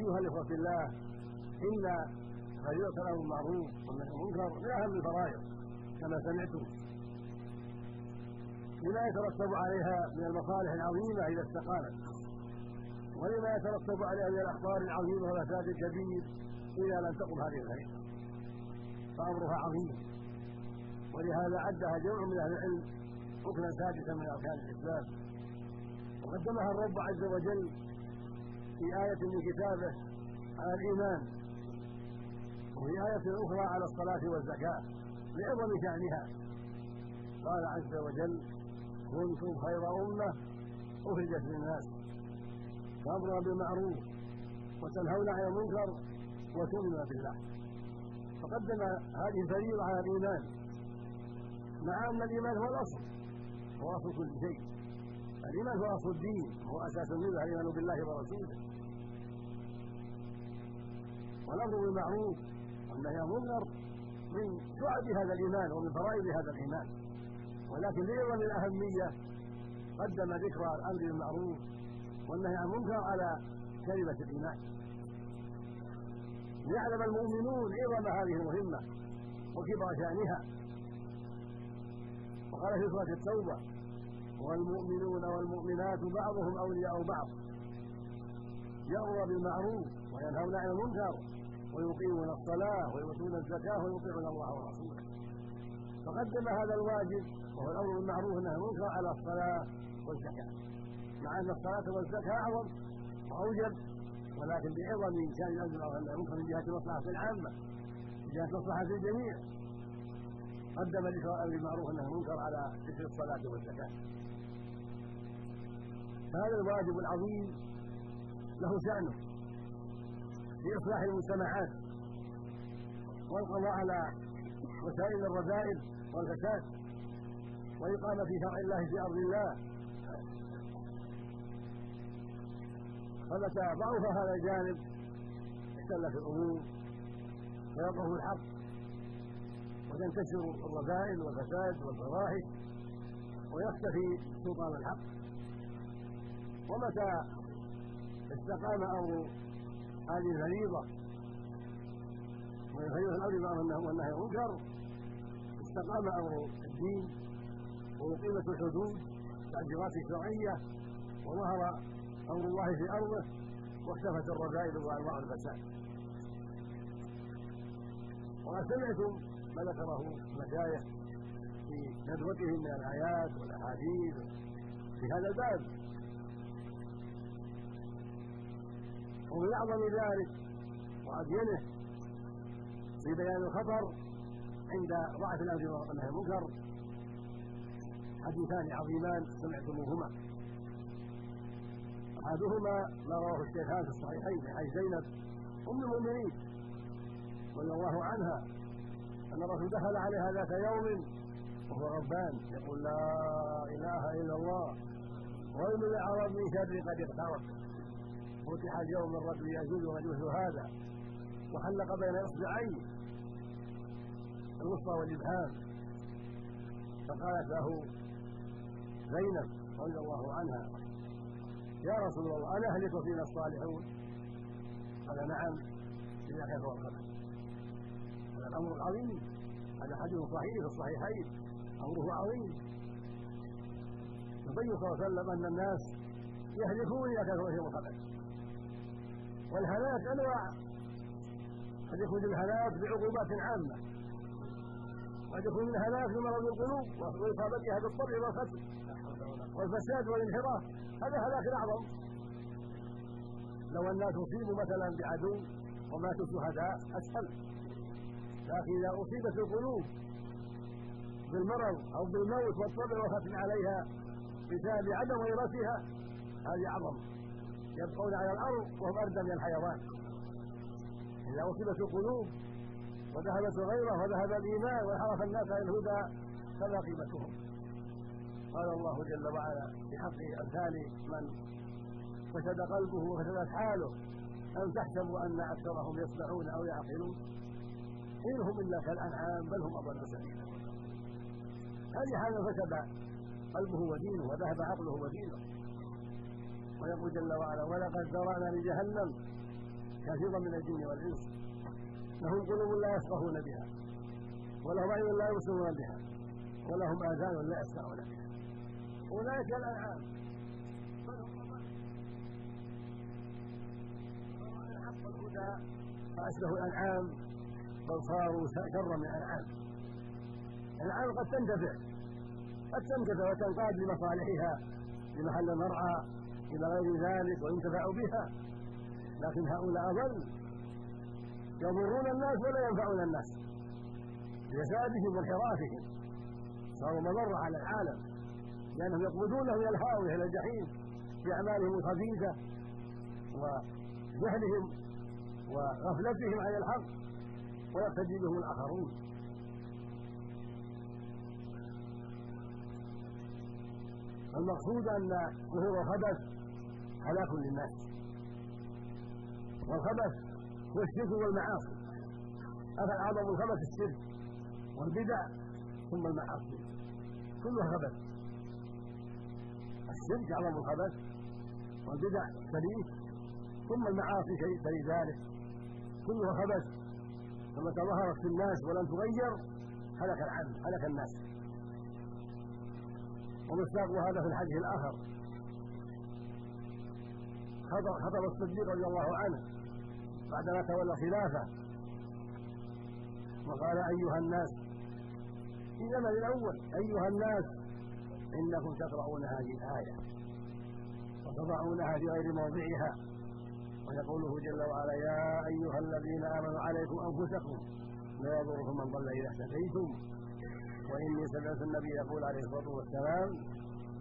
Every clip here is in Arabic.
أيها الإخوة في الله إن فريضة الأمر بالمعروف والنهي عن المنكر من أهم الفرائض كما سمعتم. لما يترتب عليها من المصالح العظيمة إذا استقامت ولما يترتب عليها من الأخطار العظيمة والفساد الكبير إذا لم تقم هذه الفريضة فأمرها عظيم ولهذا عدها جمع من أهل العلم ركنا سادسا من أركان الإسلام. وقدمها الرب عز وجل في آية من كتابه على الإيمان وفي آية أخرى على الصلاة والزكاة لعظم شأنها. قال عز وجل كنتم خير أمة أخرجت للناس تأمرون بالمعروف وتنهون عن المنكر وتؤمنون بالله. فقدم هذه الفريضة على الإيمان. مع أن الإيمان هو الأصل هو أصل كل شيء. الإيمان هو أصل الدين هو أساس الملة الإيمان بالله ورسوله. والأمر بالمعروف والنهي عن المنكر من شعب هذا الإيمان ومن فرائض هذا الإيمان. ولكن لعظم الأهمية قدم ذكر الأمر بالمعروف والنهي عن المنكر على كلمة الإيمان. ليعلم المؤمنون عظم هذه المهمة وكبر شأنها. وقال في سورة التوبة والمؤمنون والمؤمنات بعضهم أولياء بعض. يأمر بالمعروف وينهون عن المنكر. ويقيمون الصلاة ويؤتون الزكاة ويطيعون الله ورسوله. فقدم هذا الواجب وهو الأمر بالمعروف والنهي عن المنكر على الصلاة والزكاة. مع أن الصلاة والزكاة أعظم وأوجب ولكن بعظم كان ينزل أو المنكر من جهة المصلحة العامة من جهة مصلحة الجميع. قدم ذكر الأمر بالمعروف والنهي عن المنكر على ذكر الصلاة والزكاة. هذا الواجب العظيم له شأنه. في إصلاح المجتمعات والقضاء على وسائل الرذائل والفساد وإقامة شرع الله في أرض الله. فمتى ضعف هذا الجانب اختلت الأمور ويقف الحق وتنتشر الرذائل والفساد والفواحش ويختفي سلطان الحق. ومتى استقام أمر هذه فريضة الأمر بالمعروف والنهي عن المنكر استقام أمر الدين وأقيمت الحدود التعبيرات الشرعية وظهر أمر الله في أرضه واختفت الرذائل وأنواع الفساد. وما سمعتم ما ذكره المشايخ في ندوتهم من الآيات والأحاديث في هذا الباب. ومن أعظم ذلك وأبينه في بيان الخطر عند ضعف الأمر والنهي المنكر حديثان عظيمان سمعتموهما. أحدهما ما رواه الشيخان في الصحيحين من حديث زينب أم المؤمنين رضي الله عنها أن الرسول دخل عليها ذات يوم وهو غضبان يقول لا إله إلا الله ويل الاعراب من شر قد اقترب. فتح اليوم من رجل يجوز ومجوز هذا وحلق بين إصبعين. الوسطى والإبهام. فقالت له زينب رضي الله عنها يا رسول الله أنا أهلك فينا الصالحون؟ قال نعم إذا كيف والقدر هذا الأمر العظيم هذا حديث صحيح في الصحيحين. أمره عظيم. يبين صلى الله عليه وسلم أن الناس يهلكون إذا كانوا فيهم الخبث والهلاك أنواع. قد يكون الهلاك بعقوبات عامة. قد يكون الهلاك بمرض القلوب وإصابتها بالطبع والختم والفساد والانحراف. هذا هلاك أعظم. لو الناس اصيبوا مثلا بعدو وماتوا شهداء أسهل. لكن إذا أصيبت القلوب بالمرض أو بالموت والطبع والختم عليها بسبب عدم غيرتها هذه أعظم. يبقون على الأرض وهم أردى من الحيوان. إذا أصيبت القلوب وذهبت الغيرة وذهب الإيمان وانحرف الناس عن الهدى فما قيمتهم قال الله جل وعلا في حق أمثال من فسد قلبه وفسدت حاله أم تحسبوا أن أكثرهم يسمعون أو يعقلون. إن هم إلا كالأنعام بل هم أضل سبيلا. هذه حال فسد قلبه ودينه وذهب عقله ودينه. ويقول جل وعلا ولقد ذرأنا لجهنم كثيرا من الجن والإنس لهم قلوب لا يفقهون بها ولهم عين لا يبصرون بها ولهم آذان لا يسمعون بها. أولئك الأنعام. حق الهدى فاشبه الأنعام بل صاروا شرا من الأنعام. الأنعام قد تنتفع قد تنتفع وتنقاد لمصالحها لمحل المرعى إلى غير ذلك وينتفع بها. لكن هؤلاء أضل. يضرون الناس ولا ينفعون الناس. بفسادهم وانحرافهم. صاروا مضرة على العالم. لأنهم يقودونه إلى الهاويه إلى الجحيم باعمالهم الخبيثة وجهلهم وغفلتهم عن الحق ويقتدي بهم الآخرون. المقصود أن ظهور الخبث هلاك للناس والخبث هو الشرك والمعاصي. اعظم الخبث الشرك والبدع ثم المعاصي. كلها خبث. الشرك اعظم الخبث والبدع شريك ثم المعاصي شيء ذلك. كلها خبث. فمتى ظهرت في الناس ولم تغير هلك العبد هلك الناس. ومصداق هذا في الحديث الآخر. خطب الصديق رضي الله عنه. بعدما تولى خلافة وقال أيها الناس في زمن الأول أيها الناس إنكم تقرؤون هذه الآية وتضعونها في غير موضعها. ويقوله جل وعلا يا أيها الذين آمنوا عليكم أنفسكم لا يضركم من ضل إذا اهتديتم. وإني سمعت النبي يقول عليه الصلاة والسلام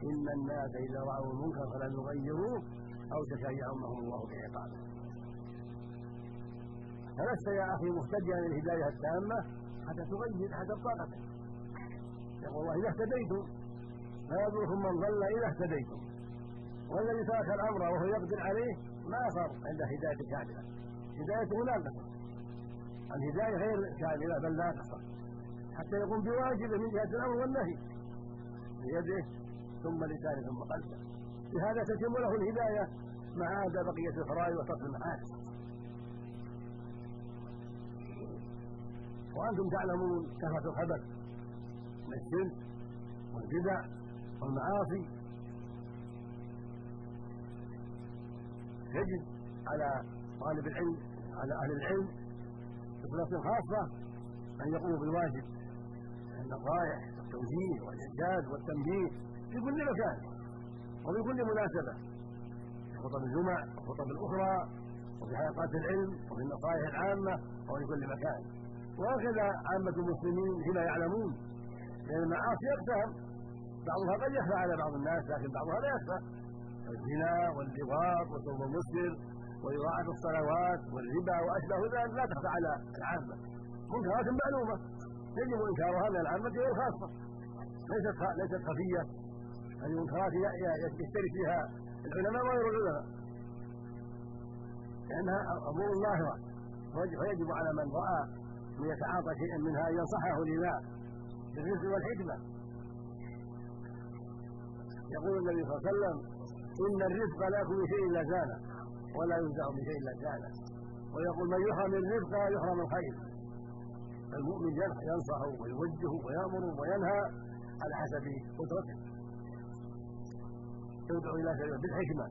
إن الناس إذا رأوا المنكر فلم يغيروه. اوشك ان يعمهم الله بعقابه فلست يا أخي مهتديا للهداية التامة؟ حتى تغير حتى طاقتك يقول الله إذا اهتديتم لا يضركم من ضل إذا اهتديتم. والذي ترك الأمر وهو يقدر عليه ما صار عند هداية كاملة. هدايته ناقصه الهداية غير كاملة بل ناقصه حتى يقوم بواجبه من جهة الأمر والنهي. بيده ثم لسانه ثم قلبه بهذا تتم له الهداية ما عاد بقية الفرائض وفصل المحاسن وأنتم تعلمون كثرة الخبث من الشرك والبدع والمعاصي. يجب على طالب العلم على أهل العلم بصفه خاصة أن يقوموا بالواجب. النصائح والتوجيه والإرشاد والتنبيه في كل مكان. وفي كل مناسبة خطب الجمع والخطب الأخرى وفي حلقات العلم وفي النصائح العامة وفي كل مكان. وهكذا عامة المسلمين فيما يعلمون. لأن المعاصي يقسم بعضها قد يخفى على بعض الناس لكن بعضها لا يخفى. الزنا واللواط وشرب المسكر وإضاعة الصلوات والربا وأشبه ذلك لا تخفى على العامة. منكرات معلومة. يجب إنكارها من العامة والخاصة. ليست ليست خفية. هذه المنكرات يشترك فيها العلماء وغير العلماء لأنها أمور ظاهرة. ويجب على من رأى من يتعاطى شيئا منها أن ينصحه لما بالرزق والحكمة. يقول النبي صلى الله عليه وسلم إن الرزق لا يكون بشيء إلا زانه ولا ينزع بشيء إلا زانه. ويقول من يحرم الرزق يحرم الخير. المؤمن ينصح ويوجه ويأمر وينهى على حسب قدرته. يدعو إلى سبيل بالحكمة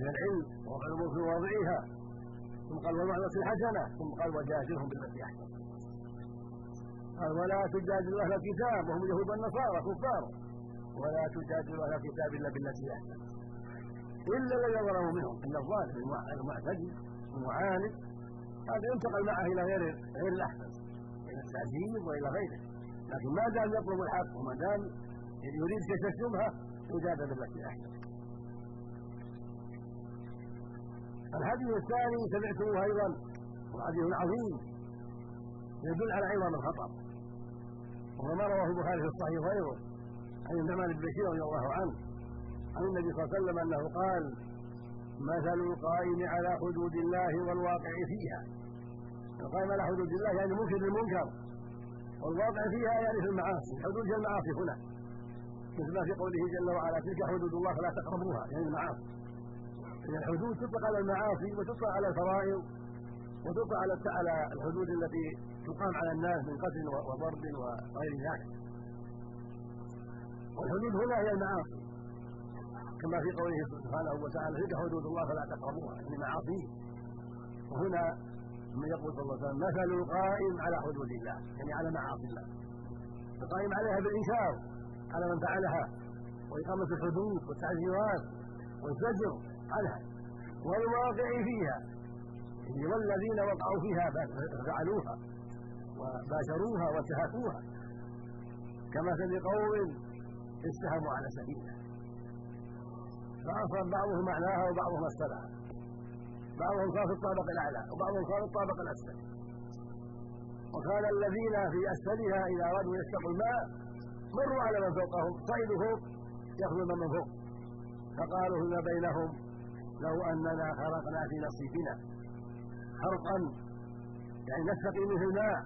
من العلم ووضع الأمور في مواضعها ثم قال والمعنى الحسنه ثم قال وجادلهم بالتي احسن قال ولا تجادل أهل الكتاب وهم اليهود والنصارى كفار. ولا تجادل أهل الكتاب إلا بالتي احسن إلا الذي ظلموا منهم إن الظالم المعتدي المعاند هذا ينتقل معه إلى غير غير الاحسن التعذيب وإلى غيره. لكن ما دام يطلب الحق وما دام يريد كشف الشبهة يجادل بالتي احسن الحديث الثاني سمعته أيضا وحديث عظيم يدل على عظم الخطر وهو ما رواه البخاري في الصحيح وغيره عن النعمان بن بشير رضي الله عنه عن النبي صلى الله عليه وسلم أنه قال مثل القائم على حدود الله والواقع فيها. القائم على حدود الله يعني منكر للمنكر والواقع فيها يعني في المعاصي حدود المعاصي هنا. مثل ما في قوله جل وعلا تلك حدود الله فلا تقربوها يعني المعاصي. هي الحدود تطلق على المعاصي وتطلق على الفرائض وتوقع على على الحدود التي تقام على الناس من قتل وضرب وغير ذلك. والحدود هنا هي المعاصي. كما في قوله سبحانه وتعالى تلك حدود الله فلا تقربوها يعني معاصيه وهنا من يقول صلى الله عليه وسلم مثل القائم على حدود الله يعني على معاصي الله. القائم عليها بالإنكار على من فعلها وإقامة الحدود والتعزيرات والزجر. عنها والواقع فيها. والذين وقعوا فيها فعلوها وباشروها وانتهكوها كمثل قوم استهموا على سبيله. فأصاب بعضهم معناها وبعضهم أسفلها بعضهم صار في الطابق الأعلى وبعضهم صار في الطابق الأسفل. وكان الذين في أسفلها إذا أرادوا يستقوا الماء مروا على من فوقهم صعدوا فوق يأخذون من فوق. فقالوا فيما بينهم؟ لو أننا خرقنا في نصيبنا خرقا يعني نستقي منه الماء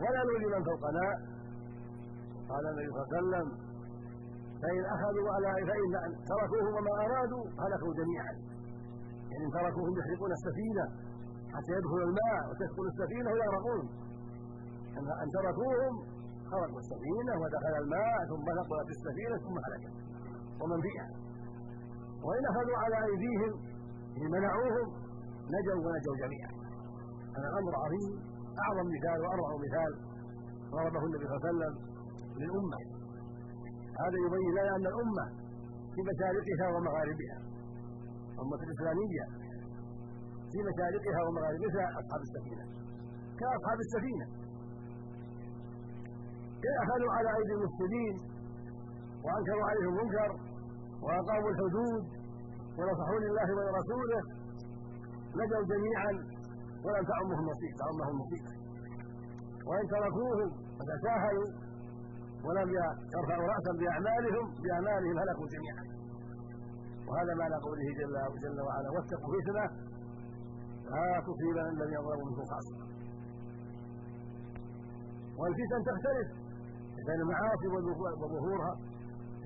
ولا نؤذي من فوقنا قال النبي صلى الله عليه وسلم فإن أخذوا على فإن تركوهم وما أرادوا هلكوا جميعا. يعني تركوهم يحرقون السفينة حتى يدخل الماء وتدخل السفينة ويغرقون أن تركوهم خرقوا السفينة ودخل الماء ثم نقلت السفينة ثم هلكت. ومن فيها؟ وإن أخذوا على أيديهم منعوهم نجوا ونجوا جميعا. هذا الأمر عظيم أعظم مثال وأروع مثال ضربه النبي صلى الله عليه وسلم للأمة. هذا يبين لنا أن الأمة في مشارقها ومغاربها. الأمة الإسلامية في مشارقها ومغاربها أصحاب السفينة. كأصحاب السفينة. أخذوا على أيدي المفسدين وأنكروا عليهم المنكر. وأقاموا الحدود ونصحوا لله ولرسوله نجوا جميعا ولم تعمهم مصيبة تعمهم مصيبة وإن تركوهم فتساهلوا ولم يرفعوا رأسا بأعمالهم بأعمالهم هلكوا جميعا. وهذا معنى قوله جل, جل وعلا واتقوا فتنة لا تصيبن الذين ظلموا منكم خاصة والفتن تختلف بين المعاصي وظهورها.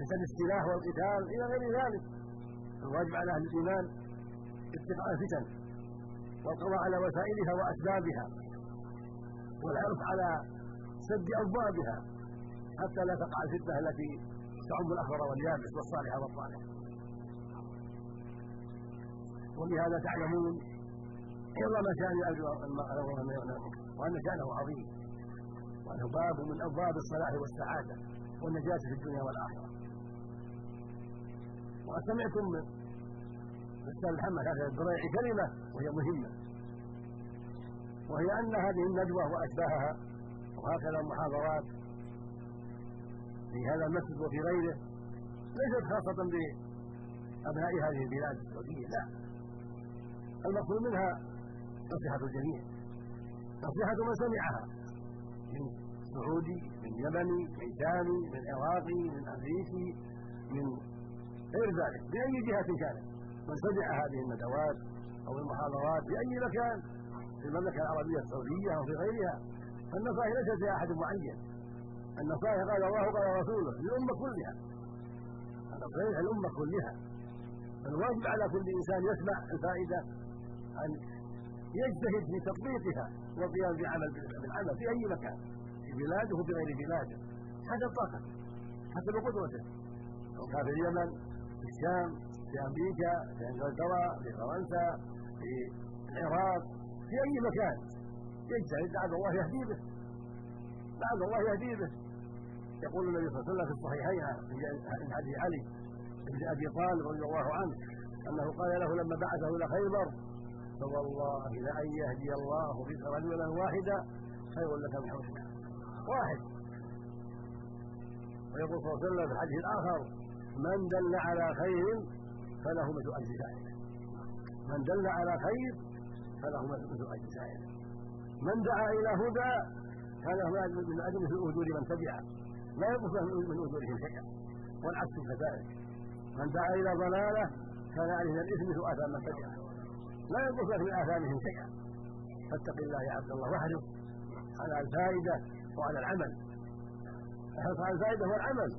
فتن السلاح والقتال إلى غير ذلك. الواجب على أهل الإيمان اتقاء الفتن والقضاء على وسائلها وأسبابها والحرص على سد أبوابها حتى لا تقع الفتنة التي تعم الأخضر واليابس والصالح والطالح. ولهذا تعلمون عظم شان وأن شأنه عظيم وأنه باب من أبواب الصلاح والسعادة والنجاة في الدنيا والآخرة. وقد سمعتم من الأستاذ محمد هذا الدريعي كلمة وهي مهمة. وهي أن هذه الندوة وأشباهها وهكذا المحاضرات في هذا المسجد وفي غيره ليست خاصة بأبناء هذه البلاد السعودية لا. المقصود منها نصيحة الجميع. نصيحة من سمعها من سعودي من يمني من شامي من عراقي من أمريكي من غير ذلك بأي جهة كانت من سمع هذه الندوات أو المحاضرات في أي مكان في المملكة العربية السعودية أو في غيرها فالنصائح ليست لأحد معين. النصائح قال الله قال رسوله للأمة كلها. صحيح الأمة كلها. فالواجب على كل إنسان يسمع الفائدة أن يجتهد في تطبيقها والقيام بعمل بالعمل في أي مكان في بلاده وفي غير بلاده حسب طاقته حسب قدرته. لو كان في اليمن في الشام في أمريكا في إنجلترا في فرنسا في العراق في أي مكان. يجتهد لعل الله يهدي به. لعل الله يهدي به. يقول النبي صلى الله عليه وسلم في الصحيحين من حديث علي بن أبي طالب رضي الله عنه أنه قال له لما بعثه إلى خيبر فوالله لأن يهدي الله بك رجلا واحدا خير لك من حوش واحد. ويقول صلى الله عليه وسلم في الحديث الآخر من دل على خير فله مثل أجر سائره من دل على خير فله مثل أجر سائره من دعا إلى هدى فله من أجر مثل أجور من تبعه لا ينقص من أجورهم شيئا والعكس كذلك من دعا إلى ضلالة كان عليه الإثم مثل آثام من تبعه لا ينقص من آثامهم شيئا فاتق الله يا عبد الله واحرص على الفائدة وعلى العمل. أحرص على الفائدة والعمل.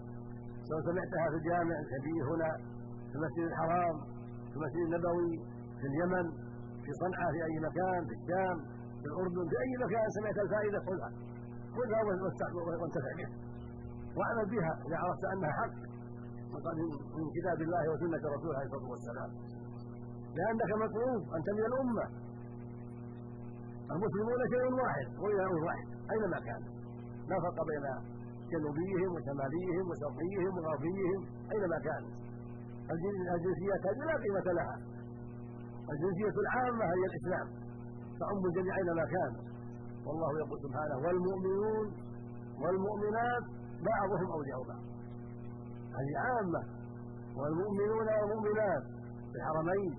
لو سمعتها في الجامع الكبير هنا في المسجد الحرام في المسجد النبوي في اليمن في صنعاء في أي مكان في الشام في الأردن في أي مكان سمعت الفائدة خذها. خذها وانتفع بها. واعمل بها إذا عرفت أنها حق. من كتاب الله وسنة رسوله عليه الصلاة والسلام. لأنك مطلوب أنت من الأمة. المسلمون شيء واحد واله واحد أينما كان. لا فرق بين جنوبيهم وشماليهم وشرقيهم وغربيهم اينما كان؟ الجنسيات هذه لا قيمة لها. الجنسية العامة هي الإسلام. تعم الجميع اينما كان؟ والله يقول سبحانه والمؤمنون والمؤمنات بعضهم أولياء بعض. هذه عامة. والمؤمنون والمؤمنات في الحرمين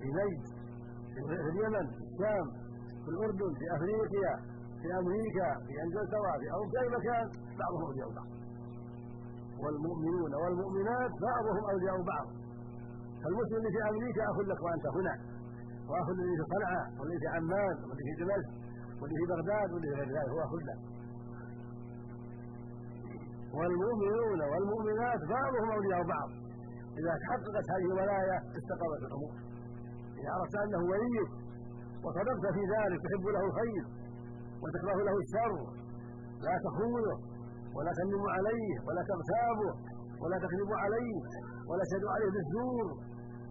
في نجد في اليمن في الشام في الأردن في أفريقيا. في أمريكا في انجلترا في اوروبا في اي مكان بعضهم أولياء بعض. والمؤمنون والمؤمنات بعضهم أولياء بعض. فالمسلم اللي في أمريكا اخ لك وأنت هنا. واخ اللي في صنعاء واللي في عمان واللي في دمشق واللي في بغداد واللي في غير ذلك هو اخ لك. والمؤمنون والمؤمنات بعضهم أولياء بعض. إذا تحققت هذه الولاية استقامت الأمور. إذا عرفت أنه وليك وصدقت في ذلك تحب له الخير وتكره له الشر. لا تخونه ولا تنم عليه ولا تغتابه ولا تكذب عليه ولا تدعو عليه بالزور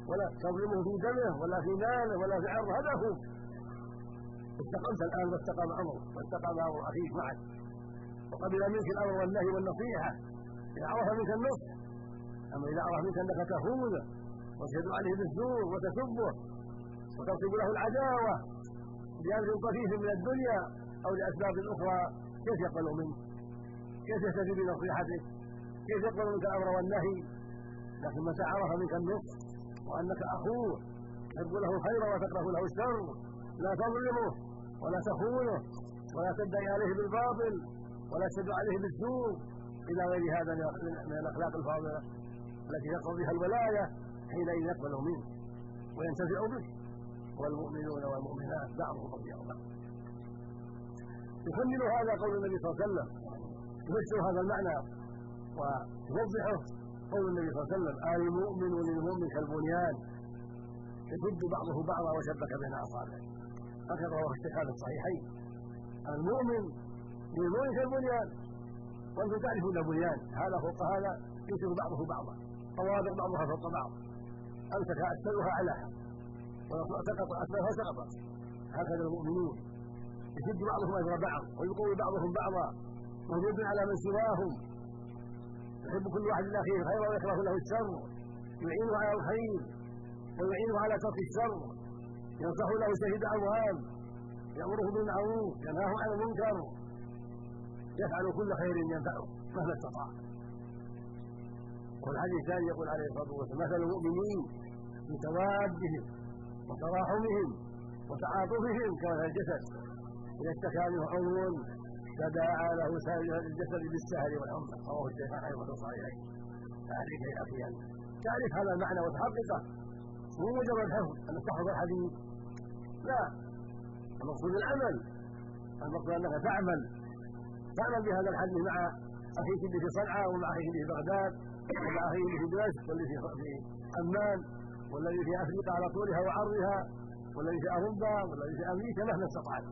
ولا تظلمه في دمه ولا في ماله ولا في عرضه هذا هو استقمت الآن واستقام امره واستقام أمر أخيك معك. وقبل منك الأمر والنهي والنصيحة. إذا عرف منك النصح أما إذا عرف منك أنك تخونه وتشهد عليه بالزور وتسبه وتنصب له العداوة بأمر طفيف من الدنيا. أو لأسباب أخرى كيف يقبل منك؟ كيف يهتدي بنصيحتك؟ كيف يقبل منك الامر والنهي؟ لكن متى عرف منك النصح وأنك أخوه تحب له الخير وتكره له الشر لا تظلمه ولا تخونه ولا تدعي عليه بالباطل ولا تشد عليه بالسوء إلى غير هذا من الاخلاق الفاضلة التي يقضى بها الولاية حينئذ يقبل منه وينتفع به والمؤمنون والمؤمنات بعضهم أولياء بعض يكمل هذا قول النبي صلى الله عليه وسلم. يفسر هذا المعنى ويوضحه قول النبي صلى الله عليه وسلم. المؤمن للمؤمن كالبنيان. يشد بعضه بعضا وشبك بين أصابعه. هكذا رواه الشيخان الصحيحين المؤمن للمؤمن كالبنيان. وأنتم تعرفون البنيان هذا فوق هذا يشد بعضه بعضا. طوابق بعضها فوق بعض. امسك اسفلها علاها وسقط أسفلها سقطت. هكذا المؤمنون. يشد بعضهم اجر بعض ويقوي بعضهم بعضا موجود على من سواهم. يحب كل واحد لاخيه الخير ويكره له الشر. يعينه على الخير ويعينه على ترك الشر. ينصح له شهيد اوهام يأمره بالمعروف ينهاه عن المنكر. يفعل كل خير ينفعه مهما استطاع. والحديث الثاني يقول عليه الصلاة والسلام مثل المؤمنين في توادهم وتراحمهم وتعاطفهم كمثل الجسد. إذا اشتكى منه عضو تداعى له سائر الجسد بالسهر والحمى رواه الشيخان في الصحيحين فعليك يا ان تعرف هذا المعنى وتحققه مو مجرد حفظ. أن تحفظ الحديث. لا. المقصود العمل. المقصود أنك تعمل. تعمل بهذا الحديث مع أخيك اللي في صنعاء ومع أخيك اللي في بغداد ومع أخيك اللي في دمشق واللي في عمان والذي في أفريقيا على طولها وعرضها والذي في أوروبا والذي في أمريكا مهما استطعت.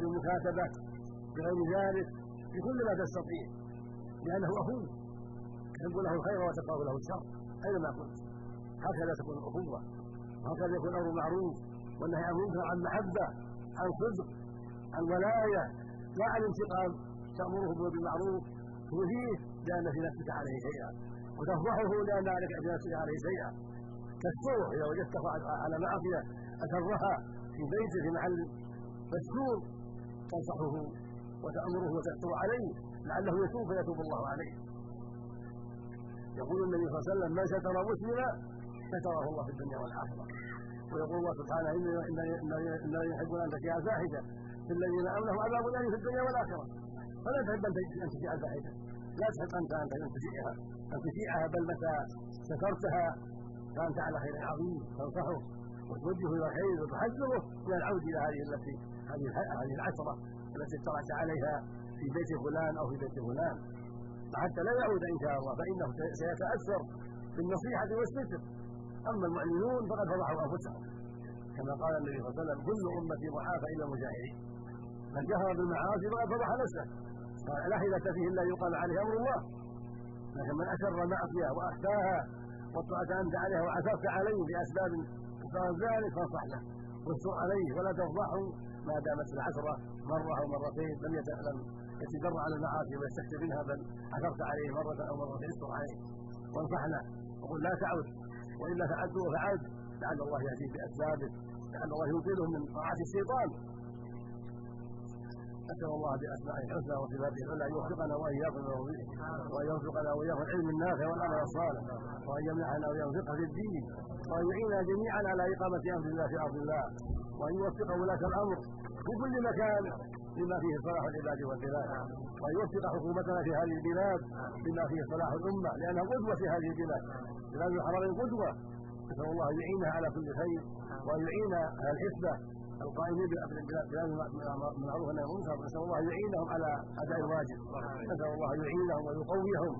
بالمكاتبه بغير ذلك بكل ما تستطيع لأنه أخوك تحب له الخير وتكره له الشر اينما كنت؟ هكذا تكون الأخوة وهكذا يكون الأمر معروف والنهي عن منكر عن محبه عن صدق عن ولايه لا عن انتقام تأمره بالمعروف تؤذيه لأن في نفسك عليه شيئا. وتفضحه لأن عليك في نفسك عليه شيئا. تستره إذا وجدته على معصية اسرها في بيته في محل مستور تنصحه وتأمره وتأثر عليه لعله يتوب فيتوب الله عليه. يقول النبي صلى الله عليه وسلم من ستر مسلما ستره الله في الدنيا والآخرة. ويقول الله سبحانه إن الذين يحبون أن تشيع الفاحشة. في الذين أمنهم عذاب أليم في الدنيا والآخرة. فلا تحب أن تشيع الفاحشة. لا تحب أنت أن تشيعها أن تشيعها بل متى سترتها فأنت على خير عظيم. تنصحه. وتوجهه إلى الخير وتحذره من العود إلى هذه التي هذه العشرة التي اطلعت عليها في بيت فلان أو في بيت فلان حتى لا يعود إن شاء الله فإنه سيتأثر بالنصيحة والستر. أما المؤمنون فقد فضحوا أنفسهم. كما قال النبي صلى الله عليه وسلم كل امتي معافى إلا المجاهرين من جهر بالمعاصي فقد فضح نفسه. لا حيلة فيه إلا يقال عليه أمر الله. لكن من أشر المعصيه وأخفاها واطلعت انت عليها وعثرت عليه بأسباب كفار ذلك فانصح له. واستر عليه ولا تفضحه. ما دامت العشرة مرة أو مرتين لم لم يتجرا على المعاصي ويستكثر منها بل عثرت عليه مرة أو مرتين استر عليه. وانصحنا. وقل لا تعد. وإلا فعلت وفعلت. لعل الله يهديه باسبابه لعل الله ينقذه من طاعه الشيطان. نسال الله بأسمائه الحسنى وصفاته العلى أن يوفقنا وإياكم لتوفيقه وأن يرزقنا وإياكم العلم النافع والعمل الصالح وأن يمنحنا الفقه في الدين. وان يعيننا جميعا على إقامة أمر الله في أرض الله وأن يوفق ولاة الأمر في كل مكان لما فيه صلاح العباد والبلاد وأن يوفق حكومتنا في هذه البلاد بما فيه صلاح الأمة لأنها قدوة في هذه البلاد. بلاد الحرمين قدوة نسال الله ان يعينها على كل خير وان يعين أهل القائمين بالمعروف والنهي عن المنكر نسال الله ان يعينهم على أداء الواجب. نسأل الله أن يعينهم ويقويهم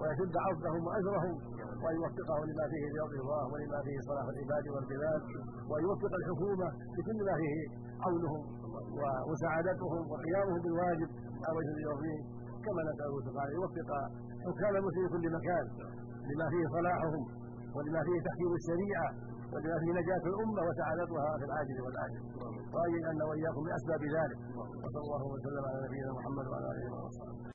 ويشد عرضهم وأجرهم وان يوفقهم لما فيه رضا الله ولما فيه صلاح العباد والبلاد وان يوفق الحكومة لكل ما فيه عونهم ومساعدتهم وقيامهم بالواجب. على وجه اليومين كما نساله سبحانه ان يوفق حكام المسلمين في كل مكان لما فيه صلاحهم ولما فيه تحكيم الشريعة ولما فيه نجاة الأمة وسعادتها في العاجل والآجل. وأن وإياكم بأسباب ذلك. وصلى الله وسلم على نبينا محمد وعلى آله وصحبه.